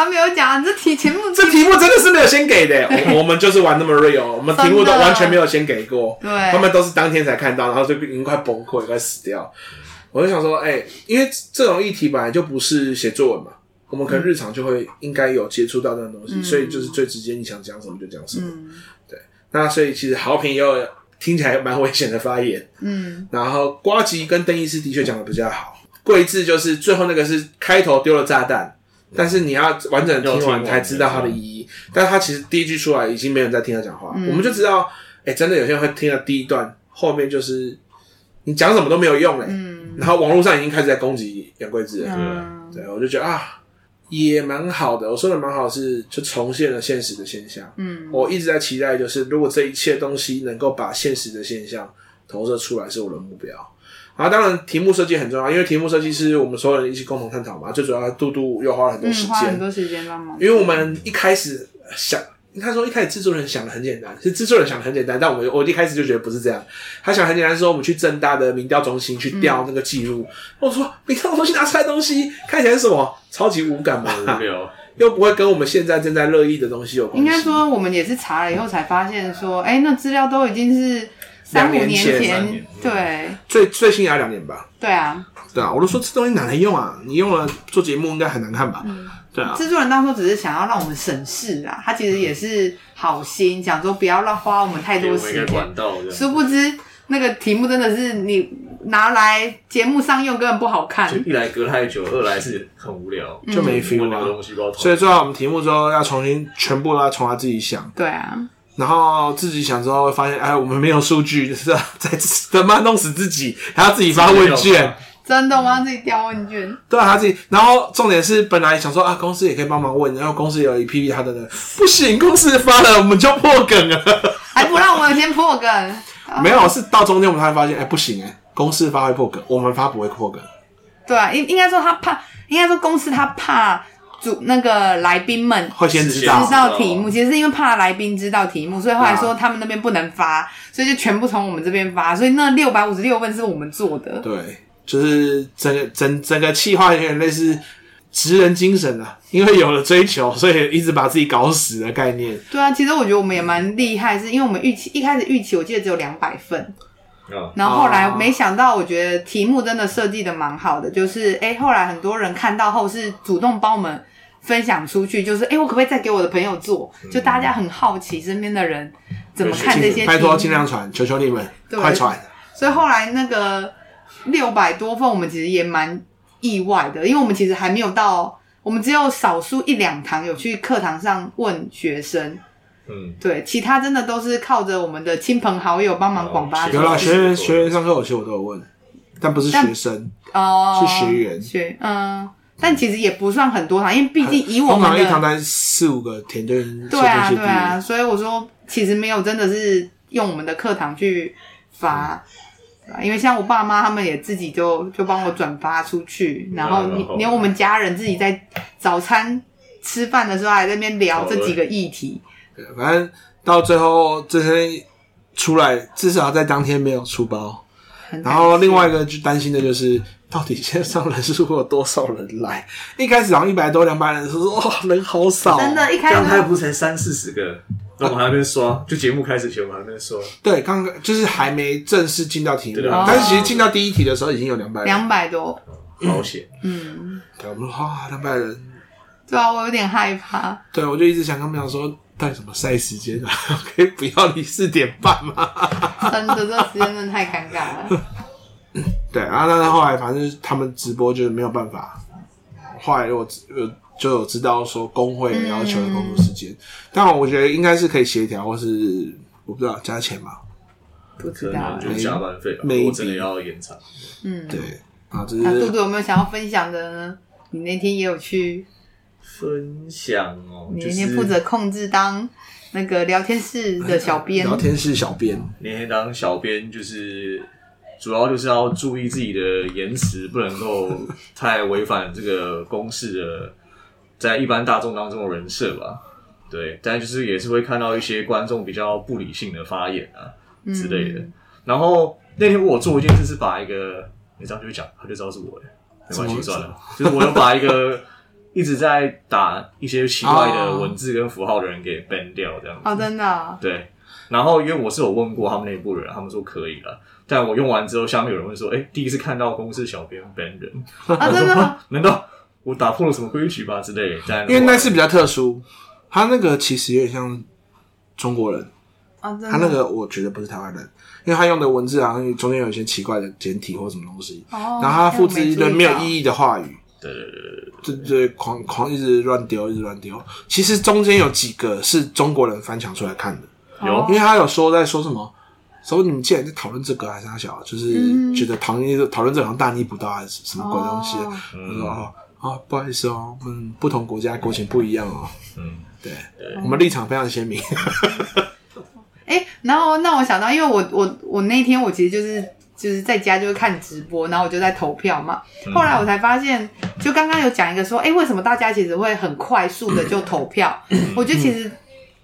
他没有讲这题题目，这题目真的是没有先给的。我我们就是玩那么 real，我们题目都完全没有先给过。对，他们都是当天才看到，然后就已经快崩溃，快死掉。我就想说，哎、欸，因为这种议题本来就不是写作文嘛，我们可能日常就会应该有接触到这种东西，嗯、所以就是最直接，你想讲什么就讲什么。嗯、对，那所以其实好评也有听起来蛮危险的发言，嗯，然后瓜吉跟邓医师的确讲的比较好，贵志就是最后那个是开头丢了炸弹，但是你要完整的听完才知道它的意义，但是他其实第一句出来已经没人在听他讲话，嗯、我们就知道，哎、欸，真的有些人会听到第一段，后面就是。你讲什么都没有用嘞，嗯，然后网络上已经开始在攻击杨贵枝了，嗯、对，对，我就觉得啊，也蛮好的。我说的蛮好是，就重现了现实的现象。嗯，我一直在期待，就是如果这一切东西能够把现实的现象投射出来，是我的目标。然后当然题目设计很重要，因为题目设计是我们所有人一起共同探讨嘛。最主要，杜杜又花了很多时间，嗯、花很多时间帮忙。因为我们一开始想。他说：“一开始制作人想的很简单，是制作人想的很简单，但我们我一开始就觉得不是这样。他想很简单，说我们去正大的民调中心去调那个记录。嗯、我说民调中心拿出来东西看起来是什么？超级无感吧？无聊，又不会跟我们现在正在热议的东西有关系。应该说，我们也是查了以后才发现，说，哎、欸，那资料都已经是三五年前，年对，最最新也要两年吧？对啊，对啊，我都说这东西哪能用啊？你用了做节目应该很难看吧？”嗯对啊，制作人当初只是想要让我们省事啊，他其实也是好心，讲说不要让花我们太多时间。殊不知那个题目真的是你拿来节目上用根本不好看，就一来隔太久，二来是很无聊，就没 feel 啊。所以做完我们题目之后，要重新全部都要从他自己想。对啊，然后自己想之后会发现，哎，我们没有数据，就是在他妈弄死自己，还要自己发问卷。真的吗？自己调问卷？对啊，他自己。然后重点是，本来想说啊，公司也可以帮忙问，然后公司有一批批他的人，不行，公司发了，我们就破梗了，还不让我们先破梗？没有，是到中间我们才会发现，哎、欸，不行，哎，公司发会破梗，我们发不会破梗。对啊，应应该说他怕，应该说公司他怕主那个来宾们会先知道知道题目，其实是因为怕来宾知道题目，所以后来说他们那边不能发，所以就全部从我们这边发，所以那六百五十六份是我们做的。对。就是整个整整个企划有点类似职人精神啊，因为有了追求，所以一直把自己搞死的概念。对啊，其实我觉得我们也蛮厉害，是因为我们预期一开始预期我记得只有两百份，然后后来没想到，我觉得题目真的设计的蛮好的，就是哎、欸，后来很多人看到后是主动帮我们分享出去，就是哎、欸，我可不可以再给我的朋友做？就大家很好奇身边的人怎么看这些拜托尽量传，求求你们 快传。所以后来那个。六百多份，我们其实也蛮意外的，因为我们其实还没有到，我们只有少数一两堂有去课堂上问学生，嗯，对，其他真的都是靠着我们的亲朋好友帮忙广发。有啦，学员学员上课有些我都有问，但不是学生哦，是学员学，嗯，但其实也不算很多堂，因为毕竟以我们的一堂才四五个填对，对啊对啊，所以我说其实没有真的是用我们的课堂去发。嗯因为像我爸妈他们也自己就就帮我转发出去，然后连我们家人自己在早餐吃饭的时候还在那边聊这几个议题。对，反正到最后这些出来，至少在当天没有出包。然后另外一个就担心的就是，到底线上人数会有多少人来？一开始好像一百多、两百人，说哇人好少，真的，一开始刚开不才三四十个。那我们还没刷，就节目开始前我们还没刷。对，刚刚就是还没正式进到题目，但是其实进到第一题的时候已经有两百，两百多，好险。嗯，对，我们说哇，两百人，对啊，我有点害怕。对，我就一直想跟他们讲说，带什么赛时间啊？可以不要你四点半吗？真的，这个时间真的太尴尬了。对啊，但是后来反正他们直播就是没有办法。后来我呃。就有知道说工会要求的工作时间，嗯、但我觉得应该是可以协调，或是我不知道加钱嘛，不知道就加班费吧，我真的要延长。嗯，对啊，这是。那杜杜有没有想要分享的呢？你那天也有去分享哦，你那天负责控制当那个聊天室的小编，聊天室小编，你天当小编就是主要就是要注意自己的言辞，不能够太违反这个公式的。在一般大众当中的人设吧，对，但就是也是会看到一些观众比较不理性的发言啊之类的。嗯、然后那天我做一件事是把一个，你这样就会讲，他就知道是我的，没关系算了。就是我有把一个一直在打一些奇怪的文字跟符号的人给 ban 掉，这样子。哦，真的、哦。对，然后因为我是有问过他们内部人，他们说可以了。但我用完之后，下面有人问说：“哎、欸，第一次看到公司小编本人啊，真？难道我打破了什么规矩吧？”之类的。因为那次比较特殊，他那个其实有点像中国人啊，真的。他那个我觉得不是台湾人，因为他用的文字好像中间有一些奇怪的简体或什么东西，哦、然后他复制一堆没有意义的话语，对对对对对对对，狂狂一直乱丢，一直乱丢。其实中间有几个是中国人翻墙出来看的，有，因为他有说在说什么。所以你们既然在讨论这个还是他小，就是觉得讨论讨论这个好像大逆不道还是什么鬼东西？我、嗯、说啊、哦，不好意思哦，嗯，不同国家国情不一样哦。嗯，对，我们立场非常鲜明。哎、欸，然后那我想到，因为我我我那天我其实就是就是在家就是看直播，然后我就在投票嘛。后来我才发现，就刚刚有讲一个说，哎、欸，为什么大家其实会很快速的就投票？我觉得其实，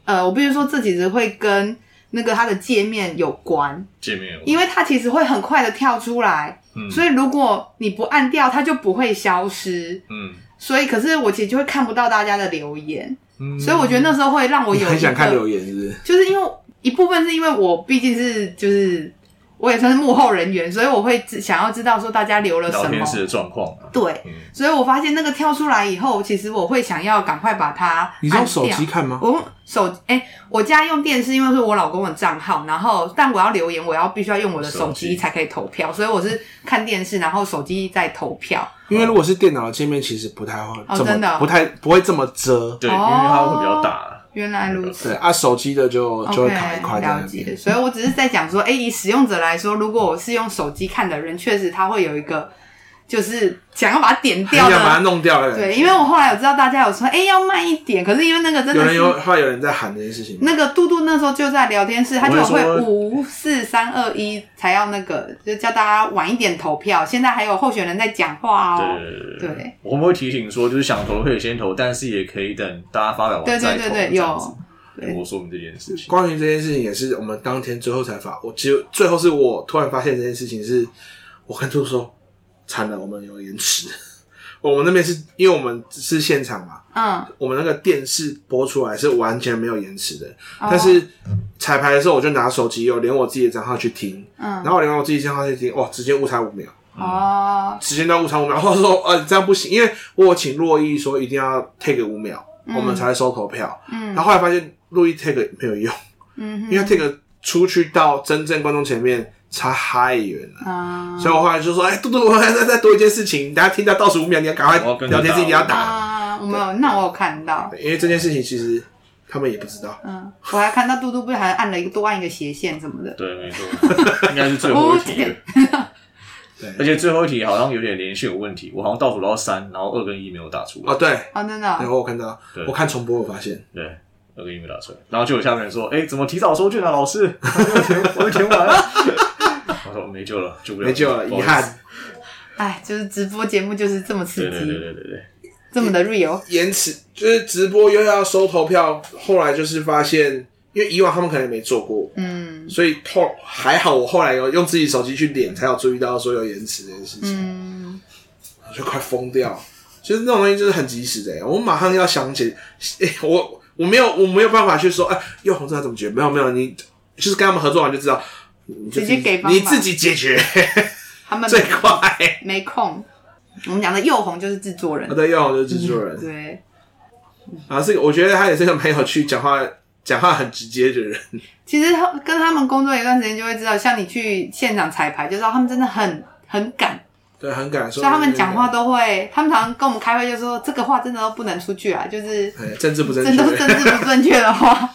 呃，我必须说这其实会跟。那个它的界面有关，界面有关，因为它其实会很快的跳出来，嗯，所以如果你不按掉，它就不会消失，嗯，所以可是我其实就会看不到大家的留言，嗯，所以我觉得那时候会让我有很想看留言，是不是？就是因为一部分是因为我毕竟是就是。我也算是幕后人员，所以我会想要知道说大家留了什么聊天室的状况。对、嗯，所以我发现那个跳出来以后，其实我会想要赶快把它。你用手机看吗？我手哎、欸，我家用电视，因为是我老公的账号，然后但我要留言，我要必须要用我的手机才可以投票，所以我是看电视，然后手机在投票。因为如果是电脑的界面，其实不太会真的不太不会这么遮，对，因为它会比较大。原来如此。对啊，手机的就就会卡一块这样子。了解。所以我只是在讲说，哎、欸，以使用者来说，如果我是用手机看的人，确实他会有一个。就是想要把它点掉，想把它弄掉。对，因为我后来有知道大家有说，哎、欸，要慢一点。可是因为那个真的是，有人有后来有人在喊这件事情。那个嘟嘟那时候就在聊天室，他就会五四三二一才要那个，就叫大家晚一点投票。现在还有候选人在讲话哦。对，对，我们会提醒说，就是想投可以先投，但是也可以等大家发表完再投。对对对对，有。我说明这件事情。关于这件事情，也是我们当天最后才发。我其实最后是我突然发现这件事情，是我跟嘟嘟说。惨了，我们有延迟。我们那边是因为我们是现场嘛，嗯，我们那个电视播出来是完全没有延迟的。哦。但是彩排的时候，我就拿手机，有连我自己的账号去听，嗯，然后我连我自己账号去听，哇，直接误差五秒，哦，时间到误差五秒。或者说，呃，这样不行，因为我请洛伊说一定要 take 五秒，嗯，我们才会收投票。嗯，然后后来发现洛伊 take 没有用，嗯，因为 take 出去到真正观众前面。差太远了，啊，所以我后来就说：“哎，嘟嘟，我还再再多一件事情，大家听到倒数五秒，你要赶快聊天，自己要打。啊”我没有，那我有看到，因为这件事情其实他们也不知道。嗯，我还看到嘟嘟不是还按了一个多按一个斜线什么的。对，没错，应该是最后一题。对，而且最后一题好像有点连续有问题，我好像倒数到三，然后二跟一没有打出来。哦，对，啊，真的，然后我看到，我看重播，我发现，对。二个一没打出来，然后就有下面人说：“哎、欸，怎么提早收卷啊，老师？我都填完了。”我说：“没救了，救不了，没救了，遗憾。”哎，就是直播节目就是这么刺激，对对对对对对，这么的 real。延迟就是直播又要收投票，后来就是发现，因为以往他们可能也没做过，嗯，所以后还好，我后来有用自己手机去点，才有注意到说有延迟这件事情，嗯，我就快疯掉。其实那种东西就是很及时的，我马上要想起，我。我没有，我没有办法去说，哎，又红这他怎么解决？没有，没有，你就是跟他们合作完就知道，直接给你自己解决，他们 最快没空。我们讲的又红就是制作人，对，又红就是制作人，嗯、对。啊，这个我觉得他也是个蛮有趣，讲话讲话很直接的人。其实跟他们工作一段时间就会知道，像你去现场彩排，就知道他们真的很很敢。对，很敢说。所以他们讲话都会，他们常常跟我们开会，就说这个话真的都不能出去啊，就是政治不正确，真的是政治不正确的话。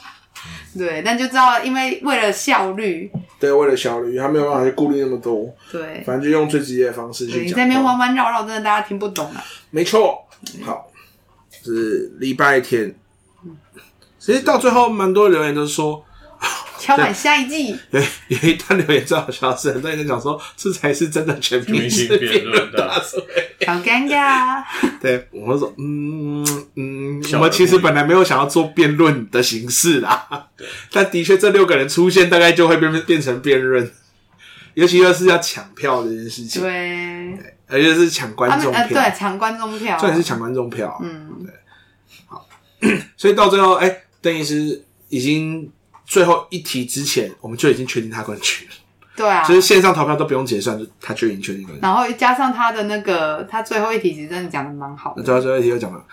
对，但就知道，因为为了效率，对，为了效率，他没有办法去顾虑那么多。对，反正就用最直接的方式去讲。你在那边弯弯绕绕，真的大家听不懂啊。没错，好，是礼拜天。其实到最后，蛮多留言都是说。敲满下一季，有 有一段留言最好笑，是很多人讲说，这才是真的全明星辩论大会，好尴尬。对，我们说，嗯嗯，我们其实本来没有想要做辩论的形式啦，但的确这六个人出现，大概就会变变成辩论，尤其又是要抢票这件事情，对，而且是抢观众票，对，抢观众票，重点是抢观众票，嗯，对，好，所以到最后，哎、欸，邓医师已经。最后一题之前，我们就已经确定他冠军了。对啊，就是线上投票都不用结算，就他就已经确定冠军。然后加上他的那个，他最后一题其实真的讲的蛮好的。最后最后一题又讲了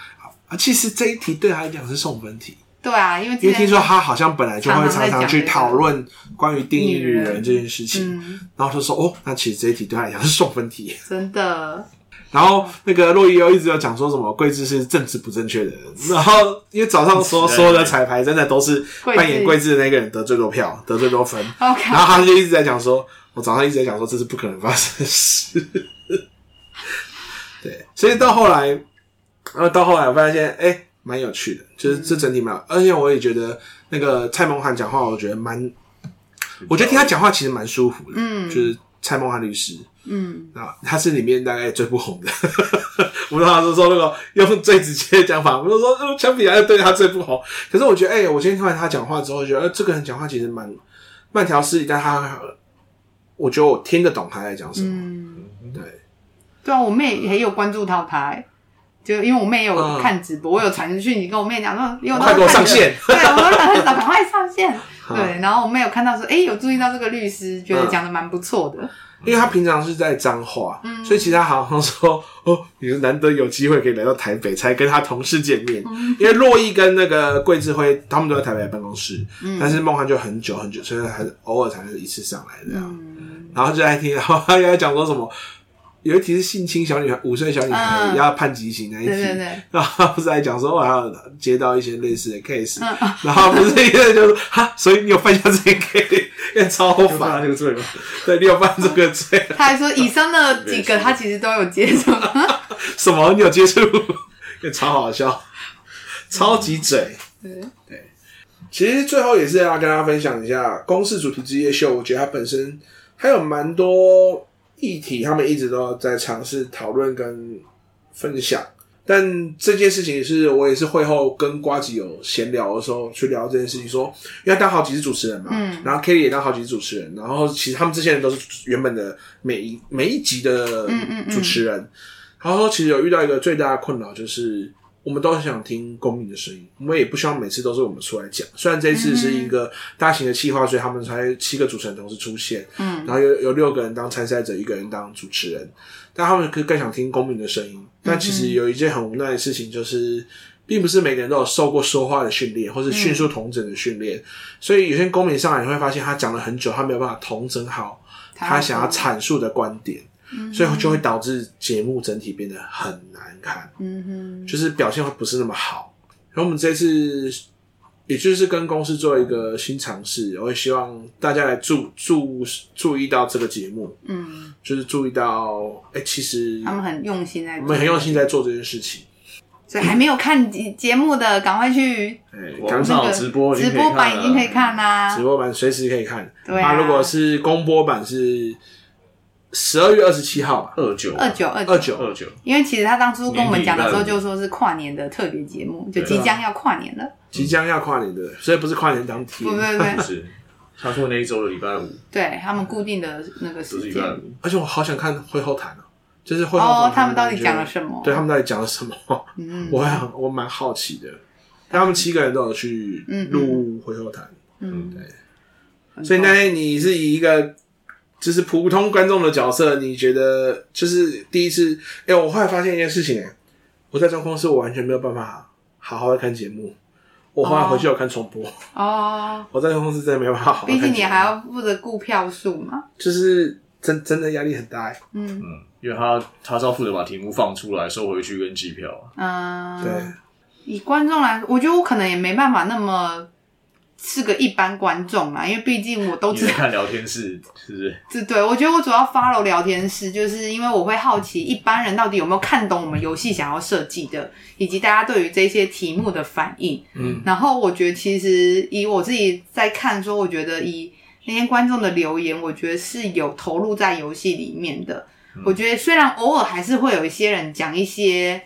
啊，其实这一题对他来讲是送分题。对啊，因为因为听说他好像本来就会常常去讨论关于定义女人这件事情，嗯、然后就说哦，那其实这一题对他来讲是送分题。真的。然后那个洛伊又一直有讲说什么桂枝是政治不正确的人，然后因为早上说所有的彩排真的都是扮演桂枝的那个人得最多票，得最多分，然后他就一直在讲说，我早上一直在讲说这是不可能发生的事。对，所以到后来，然后到后来我发现，哎，蛮有趣的，就是这整体蛮，而且我也觉得那个蔡孟涵讲话，我觉得蛮，我觉得听他讲话其实蛮舒服的，嗯，就是蔡孟涵律师。嗯，啊，他是里面大概最不红的。我们老师说那个用最直接的讲法，我们说相比来对他最不红。可是我觉得，哎、欸，我今天听完他讲话之后，觉得，呃，这个人讲话其实蛮慢条斯理，但他，我觉得我听得懂他在讲什么。嗯，对，对啊，我妹也有关注到他，就因为我妹有看直播，嗯、我有传讯息跟我妹讲说，因为快给我上线，对，我说很早，赶快上线。对，然后我们有看到说，哎、欸，有注意到这个律师，觉得讲的蛮不错的。因为他平常是在彰化，嗯、所以其实他好像说哦，你是难得有机会可以来到台北，才跟他同事见面。嗯、因为洛伊跟那个桂智辉他们都在台北的办公室，嗯、但是梦涵就很久很久，所以还是偶尔才是一次上来这样。嗯、然后就爱听，然后他又在讲说什么。有一题是性侵小女孩，五岁小女孩要判极刑那一题，对对对，然后不是还讲说我还要接到一些类似的 case，然后不是一个就说哈，所以你有犯下这些 case，因为超烦这个罪吗？对，你有犯这个罪。他还说以上的几个他其实都有接触，什么你有接触？超好笑，超级嘴。对对，其实最后也是要跟大家分享一下公式主题之夜秀，我觉得它本身还有蛮多。议题，他们一直都在尝试讨论跟分享，但这件事情是我也是会后跟瓜吉有闲聊的时候去聊这件事情，说因为当好几次主持人嘛，嗯，然后 Kelly 也当好几次主持人，然后其实他们这些人都是原本的每一每一集的主持人，嗯。嗯嗯，然后说其实有遇到一个最大的困扰就是。我们都很想听公民的声音，我们也不希望每次都是我们出来讲。虽然这一次是一个大型的企划，所以他们才七个主持人同时出现，嗯，然后有有六个人当参赛者，一个人当主持人，但他们更更想听公民的声音。但其实有一件很无奈的事情，就是并不是每个人都有受过说话的训练，或是迅速同整的训练，所以有些公民上来你会发现他讲了很久，他没有办法同整好他想要阐述的观点。所以就会导致节目整体变得很难看，嗯哼，就是表现会不是那么好。然后我们这次也就是跟公司做一个新尝试，我会希望大家来注注注意到这个节目，嗯，就是注意到，哎、欸，其实他们很用心在，我们很用心在做这件事情。所以还没有看节目的，赶快去，网上直播直播版已经可以看啦，直播版随时可以看。对啊，如果是公播版是。十二月二十七号吧，二九二九二九。二九，因为其实他当初跟我们讲的时候，就说是跨年的特别节目，就即将要跨年了，即将要跨年的，所以不是跨年当天，对不对，是他说那一周的礼拜五，对他们固定的那个时间，而且我好想看会后谈哦，就是会后哦，他们到底讲了什么？对他们到底讲了什么？嗯，我还很我蛮好奇的，他们七个人都有去录会后谈，嗯，对，所以那天你是以一个。就是普通观众的角色，你觉得就是第一次？哎、欸，我后来发现一件事情，哎，我在这公司我完全没有办法好好的看节目，我后来回去有看重播。哦，我在这公司真的没有办法好好看。毕竟你还要负责顾票数嘛。就是真真的压力很大，嗯嗯，因为他他是要负责把题目放出来收回去跟计票。嗯，对。以观众来，我觉得我可能也没办法那么。是个一般观众嘛，因为毕竟我都只看聊天室，是不是？是，对，我觉得我主要 follow 聊天室，就是因为我会好奇一般人到底有没有看懂我们游戏想要设计的，以及大家对于这些题目的反应。嗯，然后我觉得其实以我自己在看说，我觉得以那些观众的留言，我觉得是有投入在游戏里面的。嗯，我觉得虽然偶尔还是会有一些人讲一些，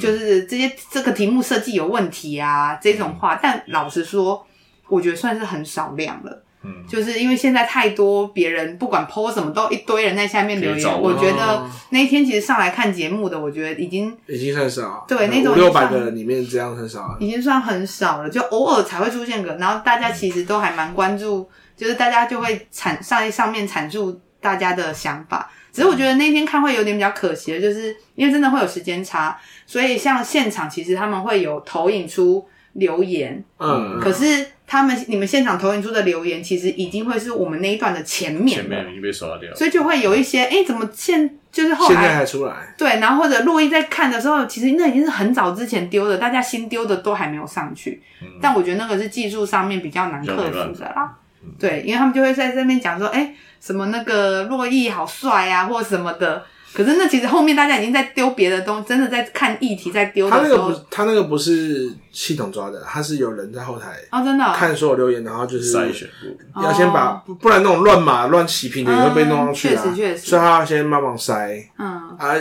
就是这些这个题目设计有问题啊这种话，但老实说。我觉得算是很少量了，嗯，就是因为现在太多别人不管 po 什么都一堆人在下面留言，我觉得哦。那一天其实上来看节目的，我觉得已经已经算少，对那种五六百个人里面这样很少了。已经算很少了，就偶尔才会出现个，然后大家其实都还蛮关注，就是大家就会阐上上面阐述大家的想法。只是我觉得那天看会有点比较可惜的，就是因为真的会有时间差，所以像现场其实他们会有投影出留言，嗯，可是他们你们现场投影出的留言，其实已经会是我们那一段的前面了，前面已经被刷掉了。所以就会有一些哎、诶怎么现就是后现在来还出来，对，然后或者洛伊在看的时候，其实那已经是很早之前丢的，大家新丢的都还没有上去。但我觉得那个是技术上面比较难克服的啦。对，因为他们就会在这边讲说，哎，什么那个洛伊好帅啊，或什么的。可是那其实后面大家已经在丢别的东西，真的在看议题在丢。他那个不，他那个不是系统抓的，他是有人在后台哦，真的哦看所有留言，然后就是筛选，要先把，不不然那种乱码乱起屏的也会被弄上去啊。嗯确实确实所以他要先帮忙筛嗯，啊，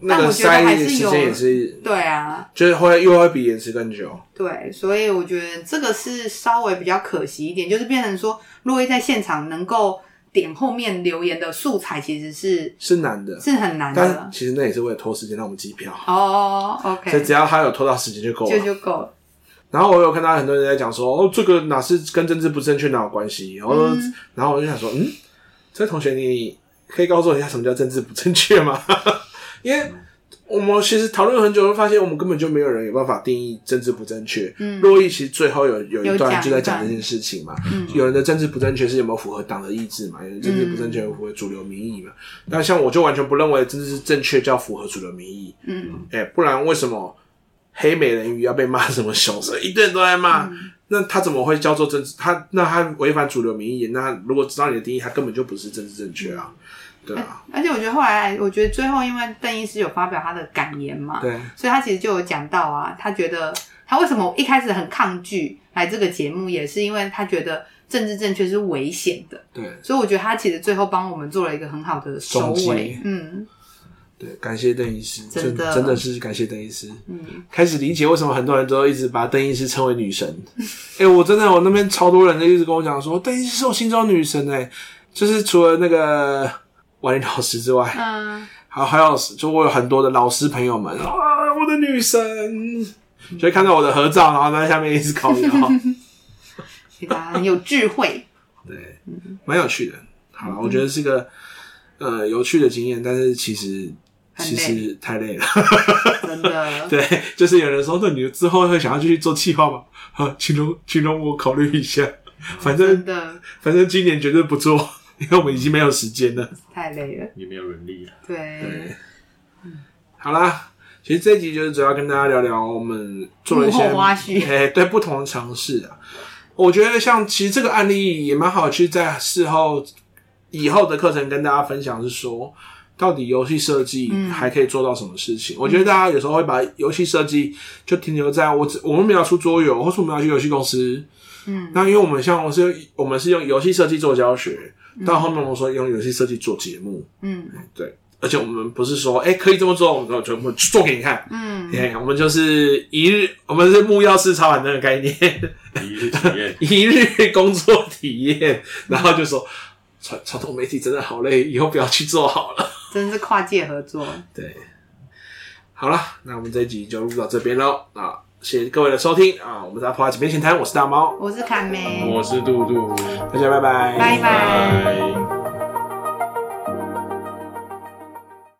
那个但我觉得还筛是有时间也是，对啊，就是会又会比延迟更久。对，所以我觉得这个是稍微比较可惜一点，就是变成说洛伊在现场能够。点后面留言的素材其实是是难的，是很难的。但其实那也是为了拖时间让我们机票。哦、oh,，OK，所以只要他有拖到时间就够了，就就够了。然后我有看到很多人在讲说，哦，这个哪是跟政治不正确哪有关系？然后，嗯、然后我就想说，嗯，这位同学，你可以告诉我一下什么叫政治不正确吗？因为。我们其实讨论了很久，会发现我们根本就没有人有办法定义政治不正确。嗯，洛伊其实最后有有一段就在讲这件事情嘛。嗯，有人的政治不正确是有没有符合党的意志嘛？有人政治不正确符合主流民意嘛？那、嗯、像我就完全不认为政治正确叫符合主流民意。嗯，哎、欸，不然为什么黑美人鱼要被骂什么凶手？一堆人都在骂，嗯、那他怎么会叫做政治？他那他违反主流民意？那如果知道你的定义，他根本就不是政治正确啊。对啊，而且我觉得后来，我觉得最后因为邓医师有发表他的感言嘛，对，所以他其实就有讲到啊，他觉得他为什么一开始很抗拒来这个节目，也是因为他觉得政治正确是危险的，对，所以我觉得他其实最后帮我们做了一个很好的收尾，嗯，对，感谢邓医师，真的。真的是感谢邓医师，嗯，开始理解为什么很多人都一直把邓医师称为女神，哎、欸，我真的我那边超多人就一直跟我讲说，邓医师是我心中的女神哎、欸，就是除了那个。婉玲老师之外，嗯，还还有就我有很多的老师朋友们啊，我的女神，就会看到我的合照，然后在下面一直烤腰，很有智慧，对，蛮有趣的。好了，我觉得是个呃有趣的经验，但是其实其实太累了，真的。对，就是有人说，那你之后会想要继续做企划吗？啊，请容请容我考虑一下。反正反正今年绝对不做。因为我们已经没有时间了，太累了，也没有人力了。对，对，好啦，其实这一集就是主要跟大家聊聊我们做了一些花絮，欸，对不同的尝试啊。我觉得像其实这个案例也蛮好，去在事后以后的课程跟大家分享，是说到底游戏设计还可以做到什么事情。嗯、我觉得大家有时候会把游戏设计就停留在我只我们没有出桌游，或是我们要去游戏公司。嗯，那因为我们像我是我们是用游戏设计做教学。到后面我们说用游戏设计做节目，嗯，对，而且我们不是说哎、欸、可以这么做，我们就全部做给你看，嗯，哎，我们就是一日，我们是木曜四超玩那个概念，一日体验，一日工作体验，然后就说传传统媒体真的好累，以后不要去做好了，真是跨界合作，对，好了，那我们这一集就录到这边喽啊。谢谢各位的收听啊！我们在破解边闲谈，我是大猫，我是卡梅，我是杜杜，大家拜拜，拜拜。